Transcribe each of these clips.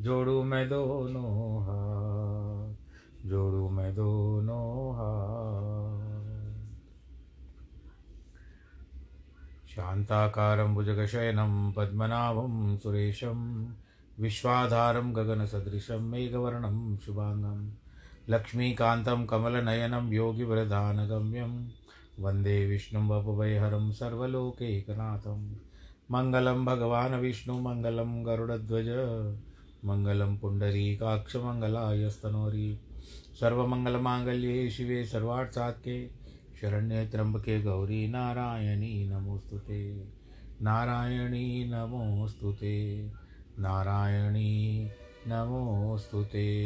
जोड़ू मैं दोनों हाथ, जोड़ू मैं दोनों हाथ। शान्ताकारं भुजगशयनं पद्मनाभं सुरेशं, विश्वाधारं गगनसदृशं मेघवर्णं शुभाङ्गं, लक्ष्मीकान्तं कमलनयनं योगिवरदानगम्यं, वंदे विष्णुं वपुवैहरं सर्वलोकैकनाथं, मङ्गलं भगवान् विष्णुमङ्गलं गरुडध्वज मङ्गलं पुण्डरीकाक्षमङ्गलायस्तनोरि सर्वमङ्गलमाङ्गल्ये शिवे सर्वार्थसात्के शरण्ये त्र्यम्बके गौरी नारायणी नमोऽस्तु ते। नारायणी नमोऽस्तु ते। नारायणी नमोऽस्तु ते।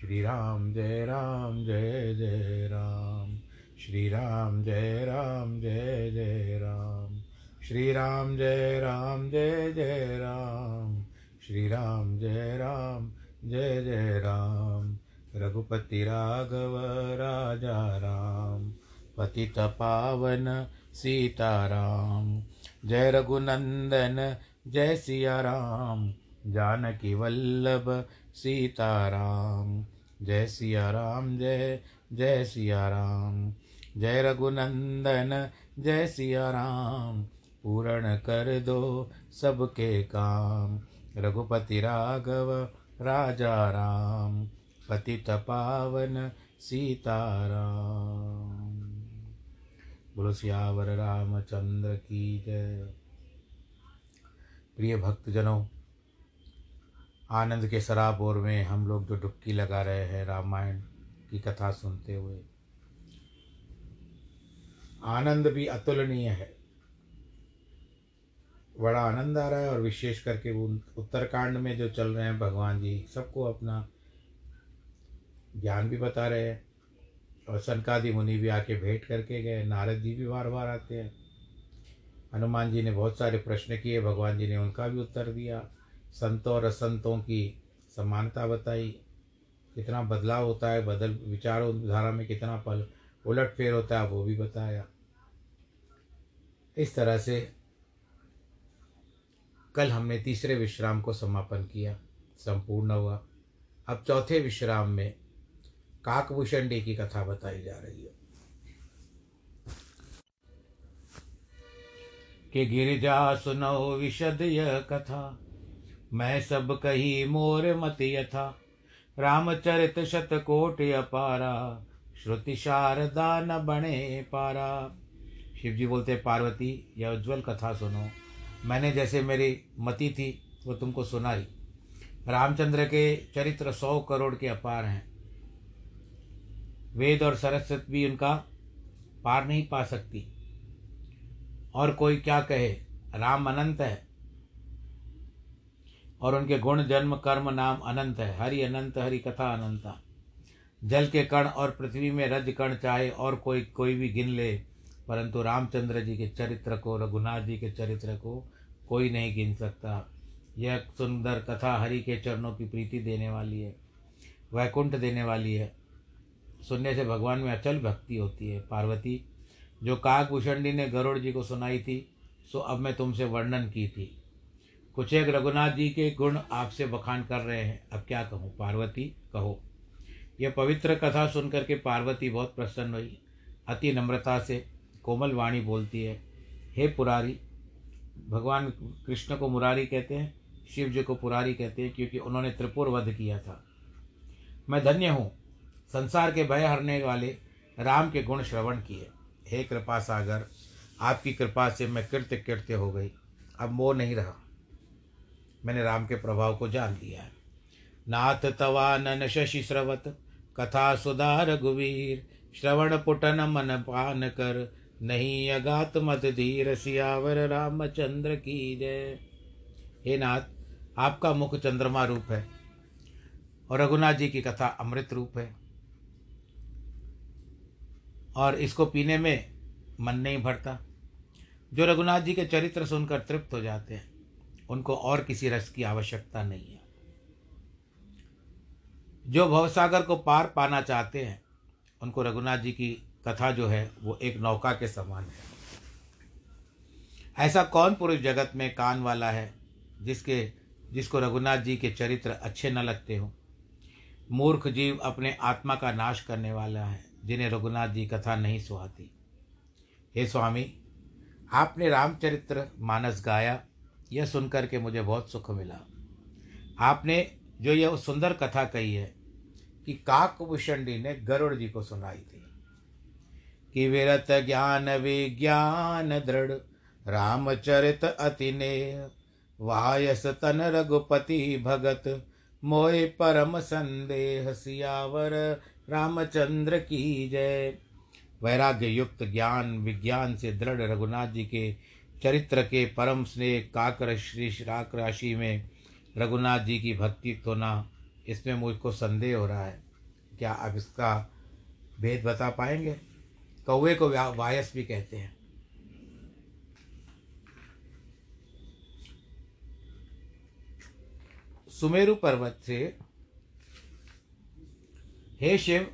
श्रीराम जय राम जय जय राम। श्रीराम जय राम जय जय राम। श्रीराम जय राम जय जय राम। श्रीराम, जय राम, जय जय राम। रघुपति राघव, राजा राम। पतित पावन, सीताराम। जय रघुनंदन, जय सिया राम जानकी वल्लभ, सीताराम। जय सिया राम जय जय सिया राम जय रघुनंदन, जय सिया राम पूर्ण कर दो सबके काम। रघुपति राघव राजा राम पतित पावन सीताराम। बोलो, सियावर रामचंद्र की जय। प्रिय भक्तजनों, आनंद के सराबोर में हम लोग जो डुबकी लगा रहे हैं रामायण की कथा सुनते हुए, आनंद भी अतुलनीय है। बड़ा आनंद आ रहा है और विशेष करके वो उत्तरकांड में जो चल रहे हैं भगवान जी, सबको अपना ज्ञान भी बता रहे हैं और सनकादि मुनि भी आके भेंट करके गए, नारद जी भी बार बार आते हैं। हनुमान जी ने बहुत सारे प्रश्न किए, भगवान जी ने उनका भी उत्तर दिया। संतों और असंतों की समानता बताई। कितना बदलाव होता है, बदल, विचारों धारा में कितना पल उलट फेर होता है, वो भी बताया। इस तरह से कल हमने तीसरे विश्राम को समापन किया, संपूर्ण हुआ। अब चौथे विश्राम में काकभूषणी की कथा बताई जा रही है। कि गिरिजा सुनो विशद यह कथा, मैं सब कही मोर मत यथा। रामचरित शत शतकोट अपारा, श्रुति शारदा न बने पारा। शिव जी बोलते, पार्वती, यह उज्जवल कथा सुनो। मैंने जैसे मेरी मति थी, वो तुमको सुनाई। रामचंद्र के चरित्र सौ करोड़ के अपार हैं। वेद और सरस्वत भी उनका पार नहीं पा सकती। और कोई क्या कहे? राम अनंत है। और उनके गुण, जन्म, कर्म, नाम अनंत है। हरि अनंत, हरि कथा अनंता। जल के कण और पृथ्वी में रज कण चाहे और कोई कोई भी गिन ले। परंतु रामचंद्र जी के चरित्र को, रघुनाथ जी के चरित्र को कोई नहीं गिन सकता। यह सुंदर कथा हरि के चरणों की प्रीति देने वाली है, वैकुंठ देने वाली है। सुनने से भगवान में अचल भक्ति होती है। पार्वती, जो काकभूषणी ने गरुड़ जी को सुनाई थी, सो अब मैं तुमसे वर्णन की थी। कुछ एक रघुनाथ जी के गुण आपसे बखान कर रहे हैं। अब क्या कहूँ? पार्वती, कहो। यह पवित्र कथा सुनकर के पार्वती बहुत प्रसन्न हुई। अति नम्रता से कोमल वाणी बोलती है, हे पुरारी, भगवान कृष्ण को मुरारी कहते हैं, शिव जी को पुरारी कहते हैं, क्योंकि उन्होंने त्रिपुर वध किया था। मैं धन्य हूँ, संसार के भय हरने वाले राम के गुण श्रवण किए। हे कृपा सागर, आपकी कृपा से मैं कृत्य कृत्य हो गई। अब मोह नहीं रहा। मैंने राम के प्रभाव को जान लिया है। नाथ तवानन शशि स्रवत, कथा सुधार गुवीर, श्रवण पुटन मन पान कर नहीं अगात मत धीर सियावर रामचंद्र की जय। हे नाथ, आपका मुख चंद्रमा रूप है और रघुनाथ जी की कथा अमृत रूप है। और इसको पीने में मन नहीं भरता। जो रघुनाथ जी के चरित्र सुनकर तृप्त हो जाते हैं, उनको और किसी रस की आवश्यकता नहीं है। जो भवसागर को पार पाना चाहते हैं, उनको रघुनाथ जी की कथा जो है, वो एक नौका के समान है। ऐसा कौन पुरुष जगत में कान वाला है, जिसके, जिसको रघुनाथ जी के चरित्र अच्छे न लगते हो? मूर्ख जीव अपने आत्मा का नाश करने वाला है, जिन्हें रघुनाथ जी कथा नहीं सुहाती। हे स्वामी, आपने रामचरित्र मानस गाया, यह सुनकर के मुझे बहुत सुख मिला। आपने जो यह सुंदर कथा कही है, कि काकभूषणी ने गरुड़ जी को सुनाई थी। कि विरत ज्ञान विज्ञान दृढ़, रामचरित अति नेह वायस तन रघुपति भगत, मोहे परम संदेह सियावर, रामचंद्र की जय। वैराग्य युक्त ज्ञान विज्ञान से दृढ़ रघुनाथ जी के चरित्र के परम स्नेह काकर श्री श्राक राशि में रघुनाथ जी की भक्ति तो ना, इसमें मुझको संदेह हो रहा है। क्या आप इसका भेद बता पाएँगे? कौवे को वायस भी कहते हैं। सुमेरु पर्वत से, हे शिव,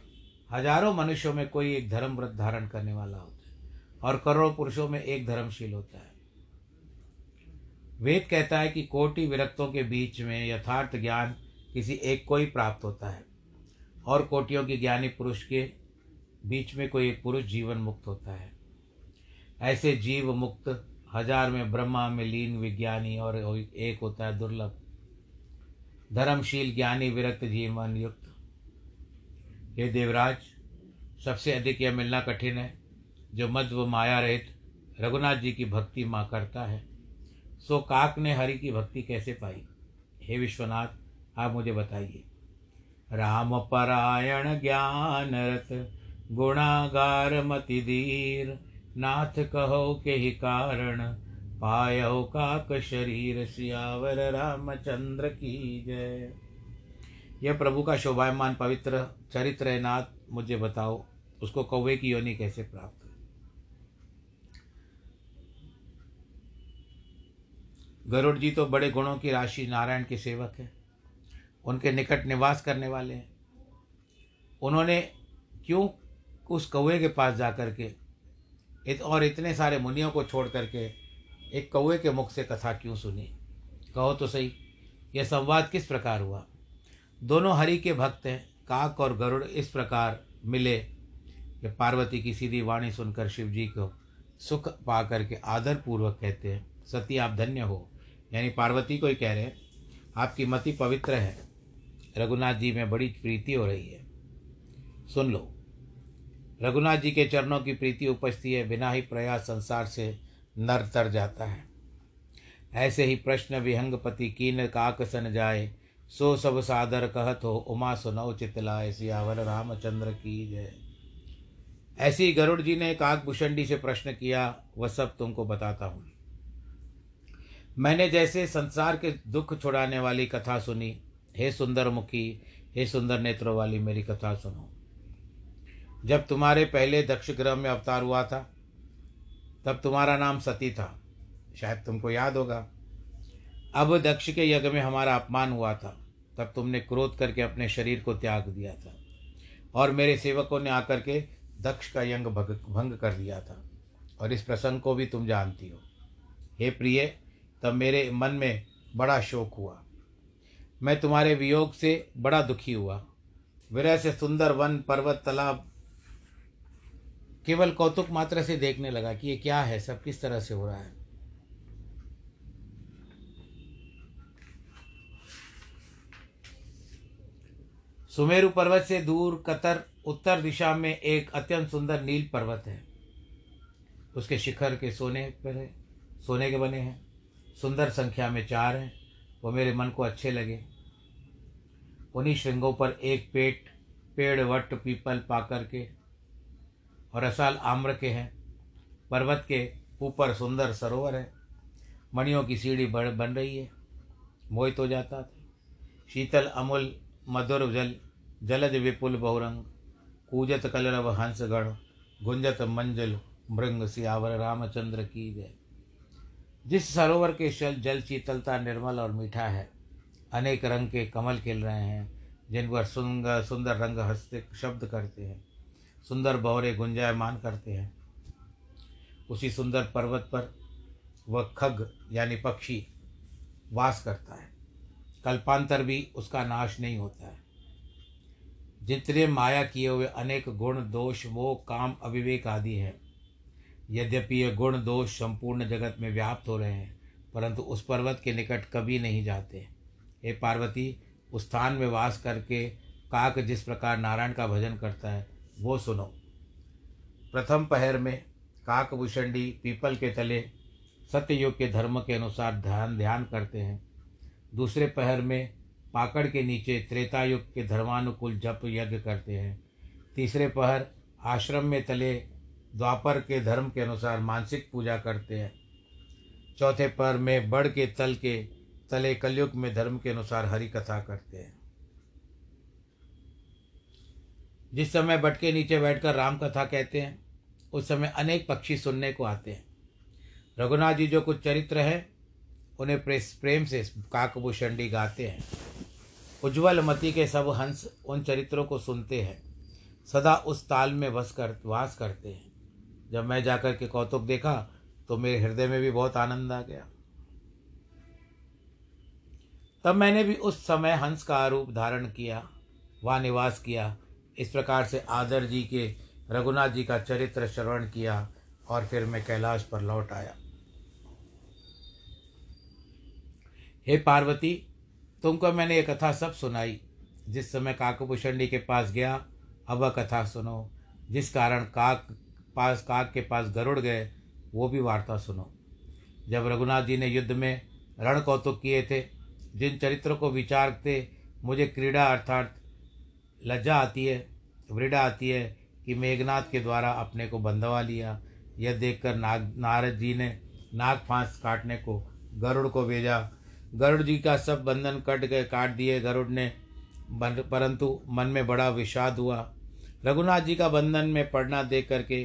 हज़ारों मनुष्यों में कोई एक धर्म व्रत धारण करने वाला होता है और करोड़ों पुरुषों में एक धर्मशील होता है। वेद कहता है कि कोटि विरक्तों के बीच में यथार्थ ज्ञान किसी एक को ही प्राप्त होता है और कोटियों के ज्ञानी पुरुष के बीच में कोई एक पुरुष जीवन मुक्त होता है। ऐसे जीव मुक्त हज़ार में ब्रह्मा में लीन विज्ञानी और एक होता है दुर्लभ। धर्मशील ज्ञानी विरक्त जीवन युक्त। हे देवराज, सबसे अधिक यह मिलना कठिन है। जो मध्व माया रहित रघुनाथ जी की भक्ति माँ करता है, सो काक ने हरि की भक्ति कैसे पाई? हे विश्वनाथ, आप मुझे बताइए। राम परायण ज्ञान गुणागार मति धीर नाथ कहो के ही कारण पायो काक शरीर, सियावर रामचंद्र की जय। यह प्रभु का शोभायमान पवित्र चरित्र है, नाथ, मुझे बताओ, उसको कौवे की योनि कैसे प्राप्त गरुड़ जी तो बड़े गुणों की राशि, नारायण के सेवक है। उनके निकट निवास करने वाले हैं। उन्होंने क्यों उस कौए के पास जा कर के इत, और इतने सारे मुनियों को छोड़ करके एक कौए के मुख से कथा क्यों सुनी? कहो तो सही, यह संवाद किस प्रकार हुआ? दोनों हरि के भक्त हैं, काक और गरुड़ इस प्रकार मिले। कि पार्वती की सीधी वाणी सुनकर शिव जी को सुख पा करके आदर पूर्वक कहते हैं, सती आप धन्य हो। यानी पार्वती को ही कह रहे हैं, आपकी मति पवित्र है, रघुनाथ जी में बड़ी प्रीति हो रही है। सुन लो। रघुनाथ जी के चरणों की प्रीति उपजती है, बिना ही प्रयास संसार से नर तर जाता है। ऐसे ही प्रश्न विहंग विहंगपति कीन काक सन जाए, सो सब सादर कहत हो, उमा सुनौ चितलाय सियावर रामचंद्र की जय। ऐसी गरुड़ जी ने काकभूषणी से प्रश्न किया, वह सब तुमको बताता हूँ। मैंने जैसे संसार के दुख छुड़ाने वाली कथा सुनी, हे सुंदर मुखी हे सुंदर नेत्रों वाली मेरी कथा सुनो। जब तुम्हारे पहले दक्ष ग्रह में अवतार हुआ था, तब तुम्हारा नाम सती था। शायद तुमको याद होगा। अब दक्ष के यज्ञ में हमारा अपमान हुआ था। तब तुमने क्रोध करके अपने शरीर को त्याग दिया था और मेरे सेवकों ने आकर के दक्ष का यंग भंग कर दिया था। और इस प्रसंग को भी तुम जानती हो। हे प्रिय, तब मेरे मन में बड़ा शोक हुआ। मैं तुम्हारे वियोग से बड़ा दुखी हुआ। विरह से सुंदर वन पर्वत तालाब केवल कौतुक मात्र से देखने लगा कि ये क्या है, सब किस तरह से हो रहा है। सुमेरु पर्वत से दूर कतर उत्तर दिशा में एक अत्यंत सुंदर नील पर्वत है। उसके शिखर के सोने पर है, सोने के बने हैं। सुंदर संख्या में चार हैं। वो मेरे मन को अच्छे लगे। उन्हीं श्रृंगों पर एक पेट, पेड़ वट पीपल पाकर के और असाल आम्र के हैं, पर्वत के ऊपर सुंदर सरोवर है, मणियों की सीढ़ी बढ़ बन रही है, मोहित हो जाता था। शीतल, अमूल, मधुर जल, जलज विपुल बहुरंग, कूजत कलरव हंसगढ़ गुंजत मंजल, मृंग सियावर, रामचंद्र की जय। जिस सरोवर के शल जल शीतलता, निर्मल और मीठा है, अनेक रंग के कमल खिल रहे हैं, जिन पर सुंदर सुंदर रंग हँसते शब्द करते हैं। सुंदर बौरे गुंजायमान करते हैं। उसी सुंदर पर्वत पर वह खग यानी पक्षी वास करता है। कल्पांतर भी उसका नाश नहीं होता है। जितने माया किए हुए अनेक गुण, दोष वो काम, अविवेक आदि हैं, यद्यपि ये गुण, दोष संपूर्ण जगत में व्याप्त हो रहे हैं, परंतु उस पर्वत के निकट कभी नहीं जाते। हे पार्वती, उस स्थान में वास करके काक जिस प्रकार नारायण का भजन करता है वो सुनो। प्रथम पहर में काक भूषणी पीपल के तले सत्ययुग के धर्म के अनुसार ध्यान ध्यान करते हैं। दूसरे पहर में पाकड़ के नीचे त्रेतायुग के धर्मानुकूल जप यज्ञ करते हैं। तीसरे पहर आश्रम में तले द्वापर के धर्म के अनुसार मानसिक पूजा करते हैं। चौथे पहर में बड़ के तल के तले कलयुग में धर्म के अनुसार हरि कथा करते हैं। जिस समय बट के नीचे बैठकर राम कथा कहते हैं, उस समय अनेक पक्षी सुनने को आते हैं। रघुनाथ जी जो कुछ चरित्र है, उन्हें प्रेम से काकभूषणी गाते हैं। उज्ज्वल मति के सब हंस उन चरित्रों को सुनते हैं। सदा उस ताल में बस कर वास करते हैं। जब मैं जाकर के कौतुक देखा तो मेरे हृदय में भी बहुत आनंद आ गया। तब मैंने भी उस समय हंस का रूप धारण किया वहाँ निवास किया इस प्रकार से आदर जी के, रघुनाथ जी का चरित्र श्रवण किया और फिर मैं कैलाश पर लौट आया। हे पार्वती, तुमको मैंने ये कथा सब सुनाई। जिस समय काकभूषणी के पास गया, अब वह कथा सुनो। जिस कारण काक पास, काक के पास गरुड़ गए, वो भी वार्ता सुनो। जब रघुनाथ जी ने युद्ध में रण कौतुक किए थे, जिन चरित्रों को विचारते मुझे क्रीड़ा अर्थात लज्जा आती है वृड़ा आती है कि मेघनाथ के द्वारा अपने को बंधवा लिया। यह देखकर नाग, नारद जी ने नाग फांस काटने को, गरुड़ को भेजा। गरुड़ जी का सब बंधन कट गए, काट दिए। गरुड़ ने परंतु मन में बड़ा विषाद हुआ। रघुनाथ जी का बंधन में पड़ना देख करके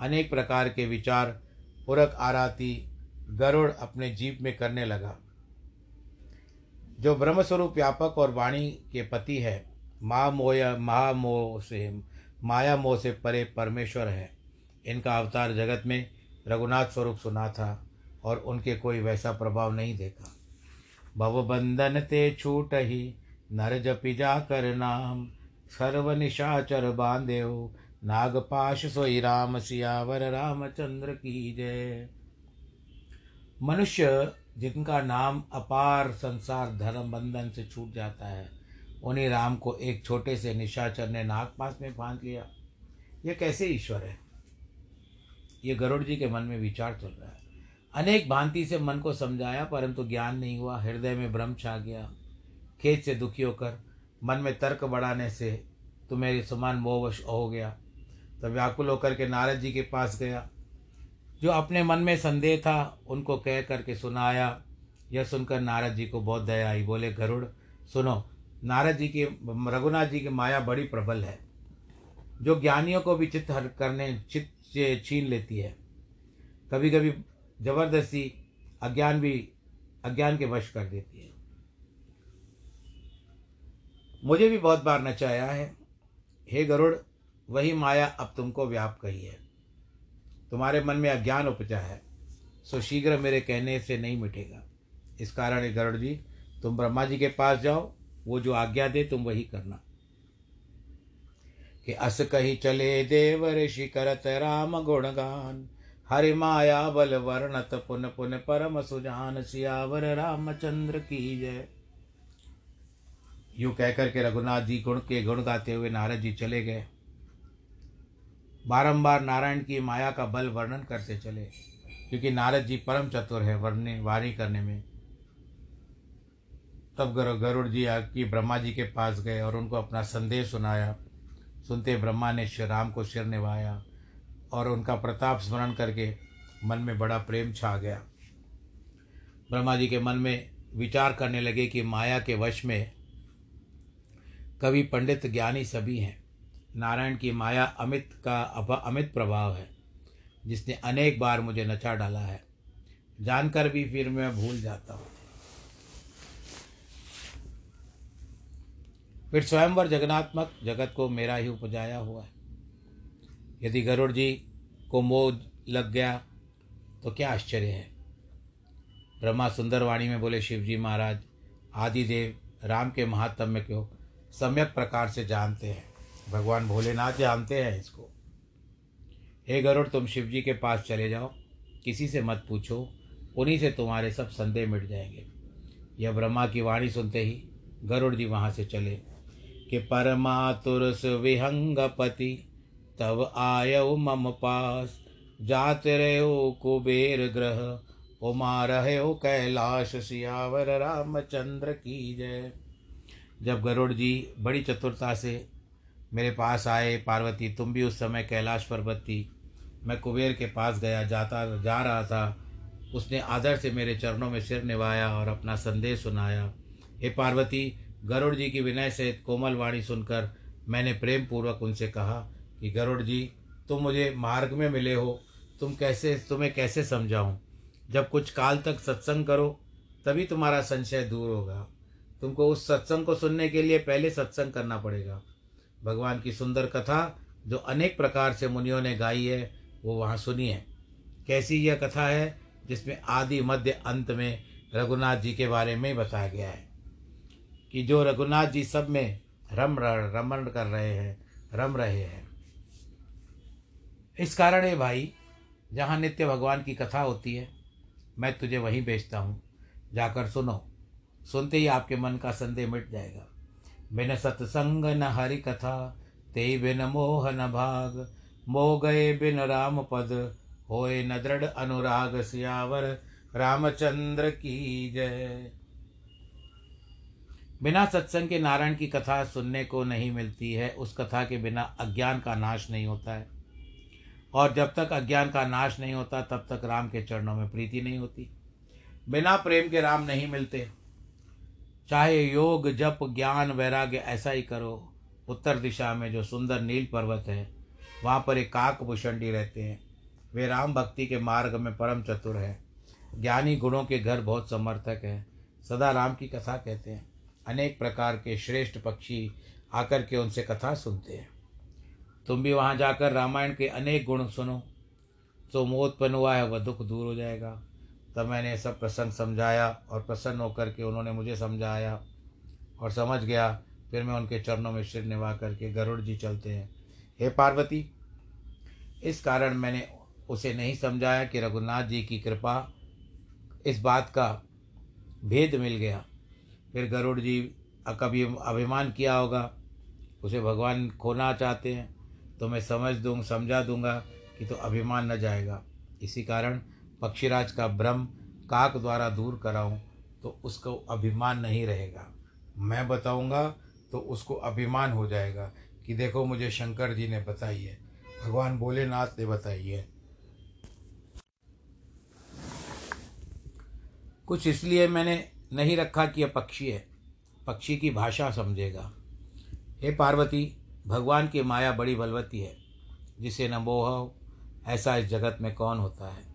अनेक प्रकार के विचार उरक आराती गरुड़ अपने जीप में करने लगा। जो ब्रह्मस्वरूप व्यापक और वाणी के पति है माँ मोया महामोह से माया मोह से परे परमेश्वर है। इनका अवतार जगत में रघुनाथ स्वरूप सुना था और उनके कोई वैसा प्रभाव नहीं देखा। भवबंधन ते छूट ही नर जपि जा कर नाम। सर्व निशाचर बांधे नागपाश सोई राम सियावर, रामचंद्र की जय। मनुष्य जिनका नाम अपार संसार धर्म बंधन से छूट जाता है उन्हीं राम को एक छोटे से निशाचर ने नागपास में बाँध लिया। ये कैसे ईश्वर है? ये गरुड़ जी के मन में विचार चल रहा है। अनेक भांति से मन को समझाया, परंतु ज्ञान नहीं हुआ। हृदय में भ्रम छा गया। खेत से दुखी होकर मन में तर्क बढ़ाने से तो मेरे समान मोहवश हो गया। तब व्याकुल होकर के नारद जी के पास गया। जो अपने मन में संदेह था, उनको कह करके सुनाया। यह सुनकर नारद जी को बहुत दया आई। बोले, गरुड़, सुनो नारद जी की, रघुनाथ जी की माया बड़ी प्रबल है, जो ज्ञानियों को भी चित्त हर करने, चित्त छीन लेती है। कभी कभी ज़बरदस्ती अज्ञान भी, अज्ञान के वश कर देती है। मुझे भी बहुत बार नचाया है, हे गरुड़, वही माया अब तुमको व्याप कही है। तुम्हारे मन में अज्ञान उपजा है, सो शीघ्र मेरे कहने से नहीं मिटेगा। इस कारण गरुड़ जी, तुम ब्रह्मा जी के पास जाओ वो जो आज्ञा दे, तुम वही करना। कि अस कही चले देव ऋषि करत राम गुणगान, हरि माया बल वर्णत पुन पुन परम सुजान सियावर रामचंद्र की जय। यूँ कहकर के रघुनाथ जी गुण के गुण गाते हुए नारद जी चले गए। बारंबार नारायण की माया का बल वर्णन करते चले, क्योंकि नारद जी परम चतुर है वर्णन वारी करने में। तब गरुड़ जी की ब्रह्मा जी के पास गए और उनको अपना संदेश सुनाया। सुनते ब्रह्मा ने श्री राम को सिर निभाया और उनका प्रताप स्मरण करके मन में बड़ा प्रेम छा गया। ब्रह्मा जी के मन में विचार करने लगे कि माया के वश में कवि पंडित ज्ञानी सभी हैं। नारायण की माया अमित का अमित प्रभाव है, जिसने अनेक बार मुझे नचा डाला है। जानकर भी फिर मैं भूल जाता हूँ। फिर स्वयंवर जगनात्मक जगत को मेरा ही उपजाया हुआ है। यदि गरुड़ जी को मोह लग गया तो क्या आश्चर्य है? ब्रह्मा सुंदरवाणी में बोले शिव जी महाराज, आदिदेव राम के महात्म्य को सम्यक प्रकार से जानते हैं। भगवान भोलेनाथ जानते हैं इसको। हे गरुड़, तुम शिव जी के पास चले जाओ। किसी से मत पूछो। उन्हीं से तुम्हारे सब संदेह मिट जाएँगे। यह ब्रह्मा की वाणी सुनते ही गरुड़ जी वहाँ से चले। कि परमातुरस विहंगपति तब आयो मम पास। जात रहो कुबेर ग्रह उमा रहो कैलाश सियावर, रामचंद्र की जय। जब गरुड़ जी बड़ी चतुरता से मेरे पास आए, पार्वती, तुम भी उस समय कैलाश पर्वत थी। मैं कुबेर के पास गया, जाता, जा रहा था। उसने आदर से मेरे चरणों में सिर निभाया और अपना संदेश सुनाया। हे पार्वती गरुड़ जी की विनय सहित कोमल वाणी सुनकर मैंने प्रेम पूर्वक उनसे कहा कि गरुड़ जी, तुम मुझे मार्ग में मिले हो, तुम कैसे, तुम्हें कैसे समझाऊं? जब कुछ काल तक सत्संग करो, तभी तुम्हारा संशय दूर होगा। तुमको उस सत्संग को सुनने के लिए पहले सत्संग करना पड़ेगा। भगवान की सुंदर कथा जो अनेक प्रकार से मुनियों ने गाई है, वो वहाँ सुनिए कैसी यह कथा है, जिसमें आदि मध्य अंत में रघुनाथ जी के बारे में बताया गया है। कि जो रघुनाथ जी सब में रम रमण कर रहे हैं, रम रहे हैं। इस कारण है भाई, जहाँ नित्य भगवान की कथा होती है, मैं तुझे वहीं भेजता हूँ। जाकर सुनो, सुनते ही आपके मन का संदेह मिट जाएगा। बिन सत्संग न हरि कथा, ते बिन मोह न भाग। मोह गए बिन राम पद, होए न दृढ़ अनुराग सियावर। रामचंद्र की जय। बिना सत्संग के नारायण की कथा सुनने को नहीं मिलती है, उस कथा के बिना अज्ञान का नाश नहीं होता है। और जब तक अज्ञान का नाश नहीं होता, तब तक राम के चरणों में प्रीति नहीं होती। बिना प्रेम के राम नहीं मिलते। चाहे योग, जप, ज्ञान, वैराग्य ऐसा ही करो, उत्तर दिशा में जो सुंदर नील पर्वत है, वहाँ पर एक काक रहते हैं। वे राम भक्ति के मार्ग में परम चतुर है। ज्ञानी गुणों के घर बहुत समर्थक हैं। सदा राम की कथा कहते हैं। अनेक प्रकार के श्रेष्ठ पक्षी आकर के उनसे कथा सुनते हैं। तुम भी वहाँ जाकर रामायण के अनेक गुण सुनो, जो मोह उत्पन्न हुआ है वह दुख दूर हो जाएगा। तब मैंने सब प्रसंग समझाया और प्रसन्न होकर के उन्होंने मुझे समझाया और समझ गया। फिर मैं उनके चरणों में सिर निभा करके गरुड़ जी चलते हैं। हे पार्वती, इस कारण मैंने उसे नहीं समझाया कि रघुनाथ जी की कृपा इस बात का भेद मिल गया। फिर गरुड़ जी कभी अभिमान किया होगा, उसे भगवान खोना चाहते हैं तो मैं समझ दूँ, समझा दूँगा कि तो अभिमान न जाएगा। इसी कारण पक्षीराज का भ्रम काक द्वारा दूर कराऊं तो उसको अभिमान नहीं रहेगा। मैं बताऊँगा तो उसको अभिमान हो जाएगा कि देखो मुझे शंकर जी ने बताई है भगवान भोलेनाथ ने बताई है कुछ इसलिए मैंने नहीं रखा कि यह पक्षी है। पक्षी की भाषा समझेगा। हे पार्वती, भगवान की माया बड़ी बलवती है। जिसे न मोह ऐसा इस जगत में कौन होता है?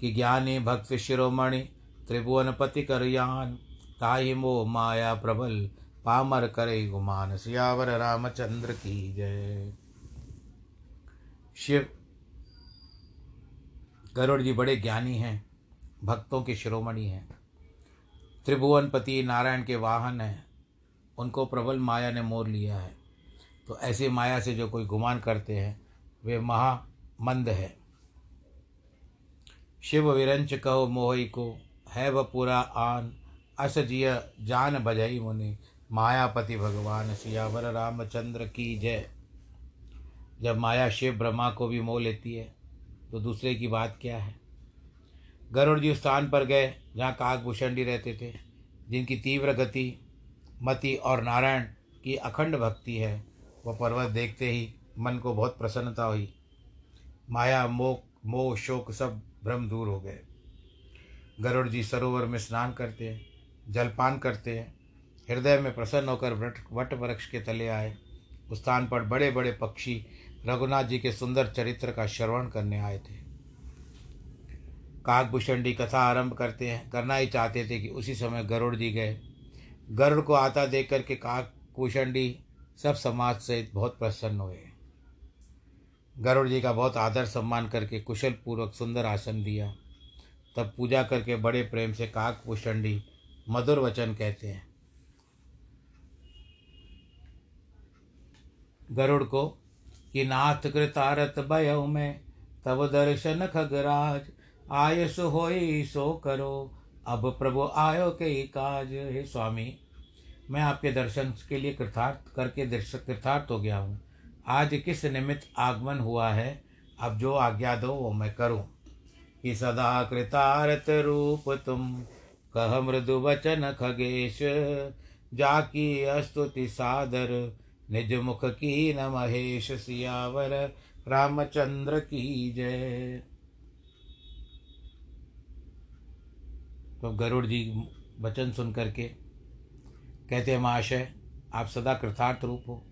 कि ज्ञानी, भक्त, शिरोमणि, त्रिभुवनपति करयान, ताहि मोह माया प्रबल, पामर करे गुमान, सियावर रामचंद्र की जय। शिव, गरुड़ जी बड़े ज्ञानी हैं, भक्तों के शिरोमणि हैं। त्रिभुवनपति नारायण के वाहन हैं। उनको प्रबल माया ने मोर लिया है। तो ऐसी माया से जो कोई गुमान करते हैं, वे महामंद है। शिव विरंच कहो मोहि को, है व पूरा आन। अस जिय जान भजई मुनि, मायापति भगवान सियावर रामचंद्र की जय। जब माया शिव ब्रह्मा को भी मोह लेती है तो दूसरे की बात क्या है? गरुड़ जी स्थान पर गए, जहाँ काकभूषणी रहते थे, जिनकी तीव्र गति, मति और नारायण की अखंड भक्ति है, वह पर्वत देखते ही मन को बहुत प्रसन्नता हुई। माया मोह मोह, शोक सब भ्रम दूर हो गए। गरुड़ जी सरोवर में स्नान करते हैं जलपान करते हैं हृदय में प्रसन्न होकर वट वट वृक्ष के तले आए। उस स्थान पर बड़े बड़े पक्षी रघुनाथ जी के सुंदर चरित्र का श्रवण करने आए थे। काकभूषणी कथा आरंभ करते हैं, करना ही चाहते थे कि उसी समय गरुड़ जी गए। गरुड़ को आता देख करके काकभूषणी सब समाज से बहुत प्रसन्न हुए। गरुड़ जी का बहुत आदर सम्मान करके कुशल पूर्वक सुंदर आसन दिया। तब पूजा करके बड़े प्रेम से काकभूषणी मधुर वचन कहते हैं। गरुड़ को, कि नाथ कृतारत भय में तब दर्शन खगराज आयस हो सो करो। अब प्रभु आयो के काज। हे स्वामी, मैं आपके दर्शन के लिए कृथार्थ करके कृतार्थ हो गया हूँ। आज किस निमित्त आगमन हुआ है अब जो आज्ञा दो वो मैं करूँ। कि सदा कृतार्थ रूप तुम, कह मृदु वचन खगेश, जाकी अस्तुति सादर, निज मुख की न महेश सियावर, रामचंद्र की जय। तो गरुड़ जी वचन सुन करके कहते हैं, महाशय, आप सदा कृतार्थ रूप हो,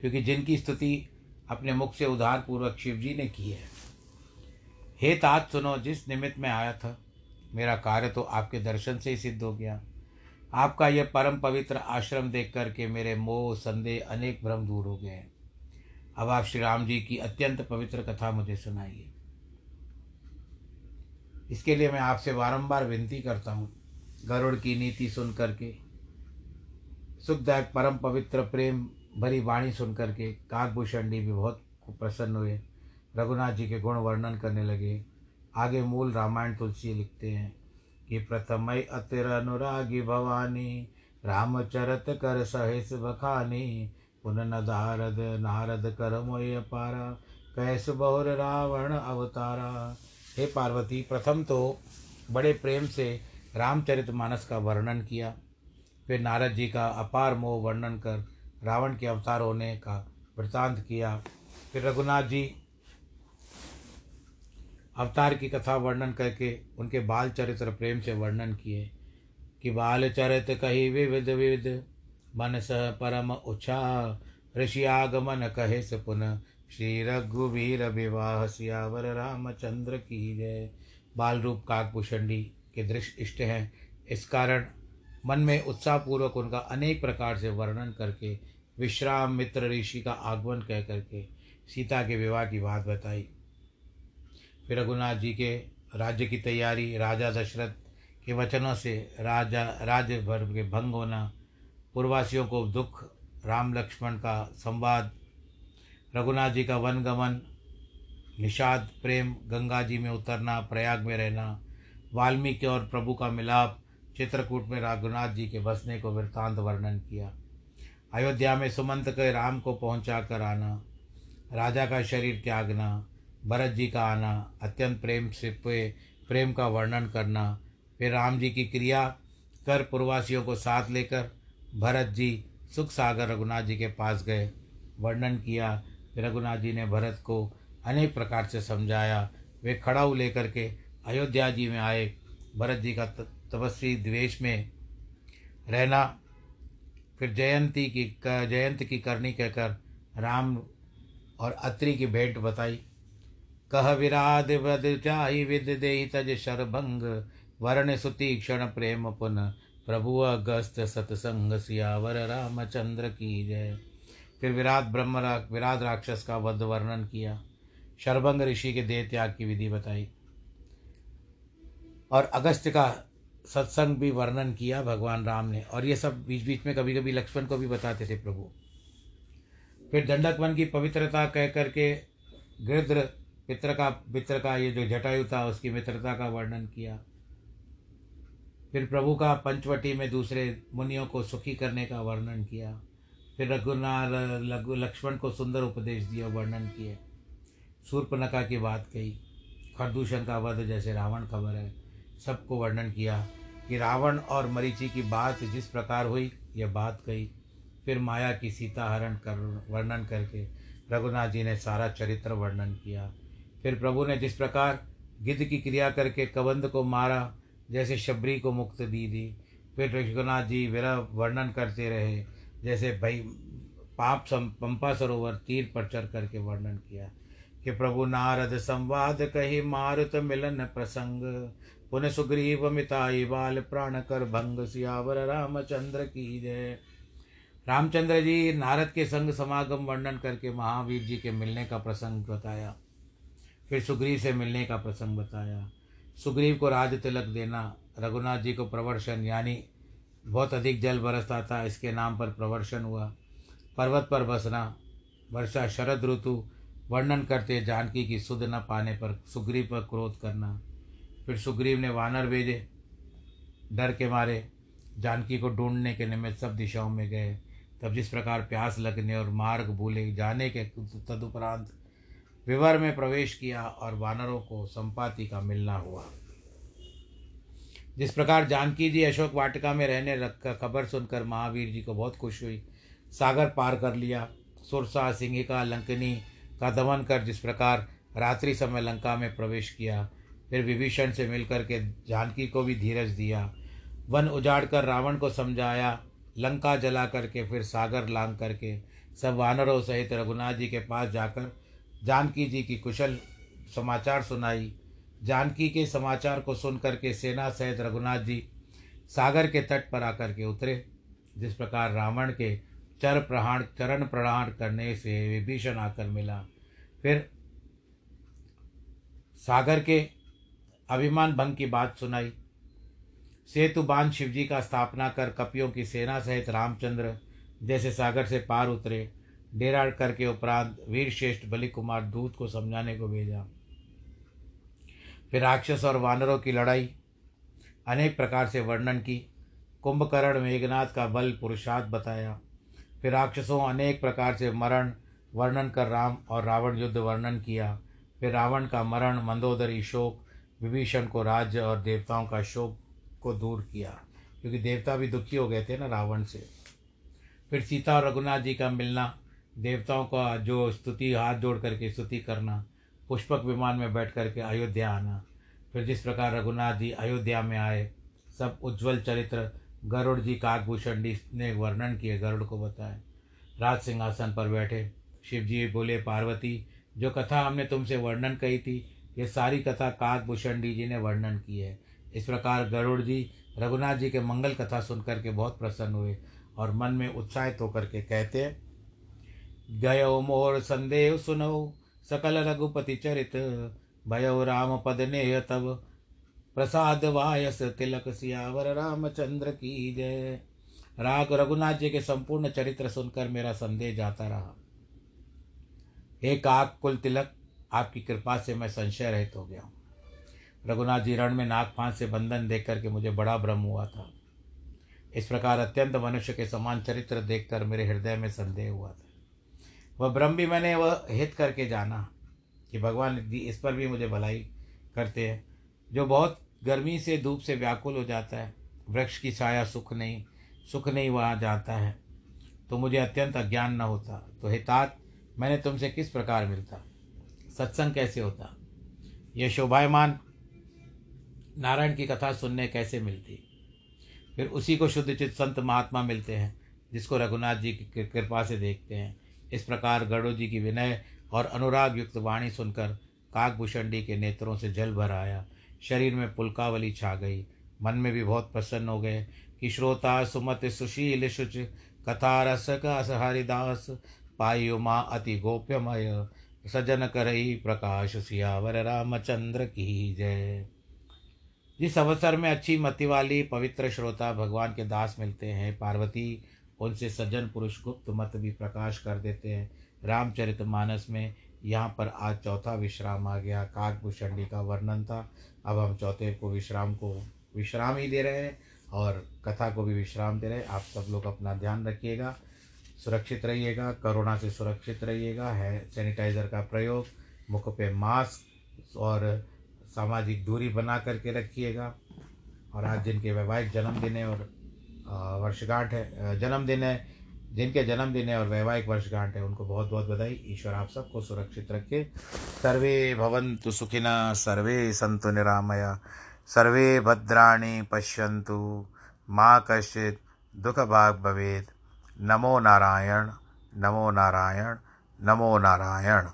क्योंकि जिनकी स्तुति अपने मुख से उधार पूर्वक शिव जी ने की है। हे तात सुनो, जिस निमित्त में आया था, मेरा कार्य तो आपके दर्शन से ही सिद्ध हो गया। आपका यह परम पवित्र आश्रम देख करके मेरे मोह, संदेह अनेक भ्रम दूर हो गए हैं। अब आप श्री राम जी की अत्यंत पवित्र कथा मुझे सुनाइए। इसके लिए मैं आपसे बारंबार विनती करता हूँ, गरुड़ की नीति सुन करके सुखदायक परम पवित्र प्रेम भरी वाणी सुन करके, काकभूषण भी बहुत प्रसन्न हुए, रघुनाथ जी के गुण वर्णन करने लगे। आगे मूल रामायण तुलसी लिखते हैं कि प्रथमय अतिर अनुरागी भवानी, रामचरत कर सहेस बखानी, पुन नारद नारद कर मोय पारा, कैस बहुर रावण अवतारा। हे पार्वती, प्रथम तो बड़े प्रेम से रामचरित मानस का वर्णन किया। फिर नारद जी का अपार मोह वर्णन कर रावण के अवतार होने का वृतांत किया। फिर रघुनाथ जी अवतार की कथा वर्णन करके उनके बाल चरित्र प्रेम से वर्णन किए। कि बाल चरित कही विविध विविध मन सह परम उत्साह ऋषि आगमन कहे से पुनः श्री रघुवीर विवाह सियावर रामचंद्र की जय। बाल रूप काकभूषणी के दृश्य इष्ट हैं। इस कारण मन में उत्साहपूर्वक उनका अनेक प्रकार से वर्णन करके विश्राम मित्र ऋषि का आगमन कह करके सीता के विवाह की बात बताई। फिर रघुनाथ जी के राज्य की तैयारी, राजा दशरथ के वचनों से राजा, राज्य भर के भंग होना पूर्वासियों को दुख, राम लक्ष्मण का संवाद रघुनाथ जी का वन गमन, निषाद, प्रेम, गंगा जी में उतरना, प्रयाग में रहना, वाल्मीकि और प्रभु का मिलाप, चित्रकूट में रघुनाथ जी के बसने को वृत्तांत वर्णन किया। अयोध्या में सुमंत के राम को पहुँचा कर आना, राजा का शरीर त्यागना, भरत जी का आना, अत्यंत प्रेम से प्रेम का वर्णन करना, फिर राम जी की क्रिया, कर पूर्वासियों को साथ लेकर, भरत जी सुख सागर रघुनाथ जी के पास गए, वर्णन किया रघुनाथ जी ने भरत को अनेक प्रकार से समझाया। वे खड़ाऊ लेकर के अयोध्या जी में आए। भरत जी का तपस्वी द्वेष में रहना, फिर जयंती की जयंत की करनी कहकर राम और अत्रि की भेंट बताई। कह विराध वद विद दे तज शरभंग वर्ण सुति क्षण प्रेम पुन, प्रभु अगस्त सतसंग सियावर रामचंद्र की जय। फिर विराट ब्रह्म विराट राक्षस का वध वर्णन किया। शर्भंग ऋषि के देह त्याग की विधि बताई। और अगस्त का सत्संग भी वर्णन किया भगवान राम ने। और ये सब बीच बीच में कभी कभी लक्ष्मण को भी बताते थे प्रभु। फिर दंडक वन की पवित्रता कह करके गृद्र पित्र का पित्र का ये जो जटायु था, उसकी मित्रता का वर्णन किया। फिर प्रभु का पंचवटी में दूसरे मुनियों को सुखी करने का वर्णन किया। फिर रघुनाथ लक्ष्मण को सुंदर उपदेश दिया, वर्णन किए। सूर्पनखा की बात कही। खरदूषण का वध जैसे रावण खबर है। सबको वर्णन किया कि रावण और मरीचि की बात जिस प्रकार हुई, यह बात कही। फिर माया की सीता हरण कर, वर्णन करके रघुनाथ जी ने सारा चरित्र वर्णन किया। फिर प्रभु ने जिस प्रकार गिद्ध की क्रिया करके कबंध को मारा, जैसे शबरी को मुक्त दी दी। फिर रघुनाथ जी विरह वर्णन करते रहे। जैसे भाई पाप सम पंपा सरोवर तीर पर चढ़ करके वर्णन किया कि प्रभु नारद संवाद कही मारुत मिलन प्रसंग पुण्य सुग्रीव मिताई बाल प्राण कर भंग, सियावर रामचंद्र की जय। रामचंद्र जी नारद के संग समागम वर्णन करके महावीर जी के मिलने का प्रसंग बताया, फिर सुग्रीव से मिलने का प्रसंग बताया। सुग्रीव को राज तिलक देना, रघुनाथ जी को प्रवर्शन, यानी बहुत अधिक जल बरसता था, इसके नाम पर प्रवर्षण हुआ। पर्वत पर बसना, वर्षा, शरद ऋतु, वर्णन करते जानकी की सुध न पाने पर सुग्रीव पर क्रोध करना। फिर सुग्रीव ने वानर भेजे, डर के मारे जानकी को ढूँढने के निमित्त सब दिशाओं में गए। तब जिस प्रकार प्यास लगने और मार्ग भूले जाने के तदुपरांत विवर में प्रवेश किया और वानरों को संपाति का मिलना हुआ। जिस प्रकार जानकी जी अशोक वाटिका में रहने रखकर खबर सुनकर महावीर जी को बहुत खुश हुई। सागर पार कर लिया। सुरसा सिंहिका लंकनी का दमन कर जिस प्रकार रात्रि समय लंका में प्रवेश किया, फिर विभीषण से मिलकर के जानकी को भी धीरज दिया। वन उजाड़ कर रावण को समझाया, लंका जला करके फिर सागर लांग करके सब वानरों सहित रघुनाथ जी के पास जाकर जानकी जी की कुशल समाचार सुनाई। जानकी के समाचार को सुन करके सेना सहित रघुनाथ जी सागर के तट पर आकर के उतरे, जिस प्रकार रावण के चर प्रहाण चरण प्रहाण करने से विभीषण आकर मिला। फिर सागर के अभिमान भंग की बात सुनाई। सेतु बाँध शिवजी का स्थापना कर कपियों की सेना सहित रामचंद्र जैसे सागर से पार उतरे। डेरा करके उपरांत वीर श्रेष्ठ बलि कुमार दूत को समझाने को भेजा। फिर राक्षस और वानरों की लड़ाई, अनेक प्रकार से वर्णन की। कुंभकर्ण मेघनाथ का बल पुरुषार्थ बताया। फिर राक्षसों अनेक प्रकार से मरण वर्णन कर राम और रावण युद्ध वर्णन किया। फिर रावण का मरण, मंदोदरी शोक, विभीषण को राज्य और देवताओं का शोक को दूर किया। क्योंकि देवता भी दुखी हो गए थे ना रावण से। फिर सीता और रघुनाथ जी का मिलना, देवताओं का जो स्तुति, हाथ जोड़ करके स्तुति करना पुष्पक विमान में बैठ करके अयोध्या आना। फिर जिस प्रकार रघुनाथ जी अयोध्या में आए, सब उज्जवल चरित्र गरुड़ जी काकभूषण जी ने वर्णन किए, गरुड़ को बताया राज सिंहासन पर बैठे शिव जी बोले, पार्वती, जो कथा हमने तुमसे वर्णन कही थी, ये सारी कथा काकभूषण जी ने वर्णन की है। इस प्रकार गरुड़ जी, रघुनाथ जी के मंगल कथा सुन करके बहुत प्रसन्न हुए और मन में उत्साहित होकर के कहते, गयो मोर संदेह सुनो सकल रघुपति चरित। भयो राम पद ने तब। प्रसाद वायस तिलक सियावर, रामचंद्र की जय। राग रघुनाथ जी के संपूर्ण चरित्र सुनकर मेरा संदेह जाता रहा। हे काक कुल तिलक, आपकी कृपा से मैं संशय रहित हो गया हूँ। रघुनाथ जी रण में नाग फांस से बंधन देख करके मुझे बड़ा भ्रम हुआ था। इस प्रकार अत्यंत मनुष्य के समान चरित्र देखकर मेरे हृदय में संदेह हुआ था। वह ब्रह्म भी मैंने वह हित करके जाना कि भगवान इस पर भी मुझे भलाई करते हैं। जो बहुत गर्मी से, धूप से व्याकुल हो जाता है, वृक्ष की छाया सुख नहीं सुख नहीं वहाँ जाता है तो मुझे अत्यंत अज्ञान न होता। तो हितात, मैंने तुमसे किस प्रकार मिलता? सत्संग कैसे होता? यह शोभायमान नारायण की कथा सुनने कैसे मिलती? फिर उसी को शुद्ध चित संत महात्मा मिलते हैं, जिसको रघुनाथ जी की कृपा से देखते हैं। इस प्रकार गरुड़ जी की विनय और अनुराग युक्त वाणी सुनकर काकभूषणी के नेत्रों से जल भर आया। शरीर में पुलकावली छा गई। मन में भी बहुत प्रसन्न हो गए कि श्रोता सुमत सुशील शुच, कथा रस का हरिदास पायु माँ अति गोप्यमय, सजन करई प्रकाश सियावर रामचंद्र की जय। जिस अवसर में अच्छी मति वाली पवित्र श्रोता भगवान के दास मिलते हैं, पार्वती उनसे सज्जन पुरुष गुप्त मत भी प्रकाश कर देते हैं। रामचरित मानस में यहाँ पर आज चौथा विश्राम आ गया। काकभूषणी का वर्णन था। अब हम चौथे को विश्राम को विश्राम ही दे रहे हैं और कथा को भी विश्राम दे रहे हैं। आप सब लोग अपना ध्यान रखिएगा, सुरक्षित रहिएगा, कोरोना से सुरक्षित रहिएगा, है, सैनिटाइज़र का प्रयोग, मुख पे मास्क और सामाजिक दूरी बना करके रखिएगा। और आज जिनके वैवाहिक जन्मदिन है और वर्षगांठ है। जन्मदिन है, जिनके जन्मदिन है और वैवाहिक वर्षगांठ है, उनको बहुत बहुत बधाई। ईश्वर आप सबको सुरक्षित रखे। सर्वे भवन्तु सुखिना, सर्वे सन्तु निरामया, सर्वे भद्राणी पश्यन्तु। माँ कश्चित् दुःखभाग् भवेत्। नमो नारायण नमो नारायण नमो नारायण।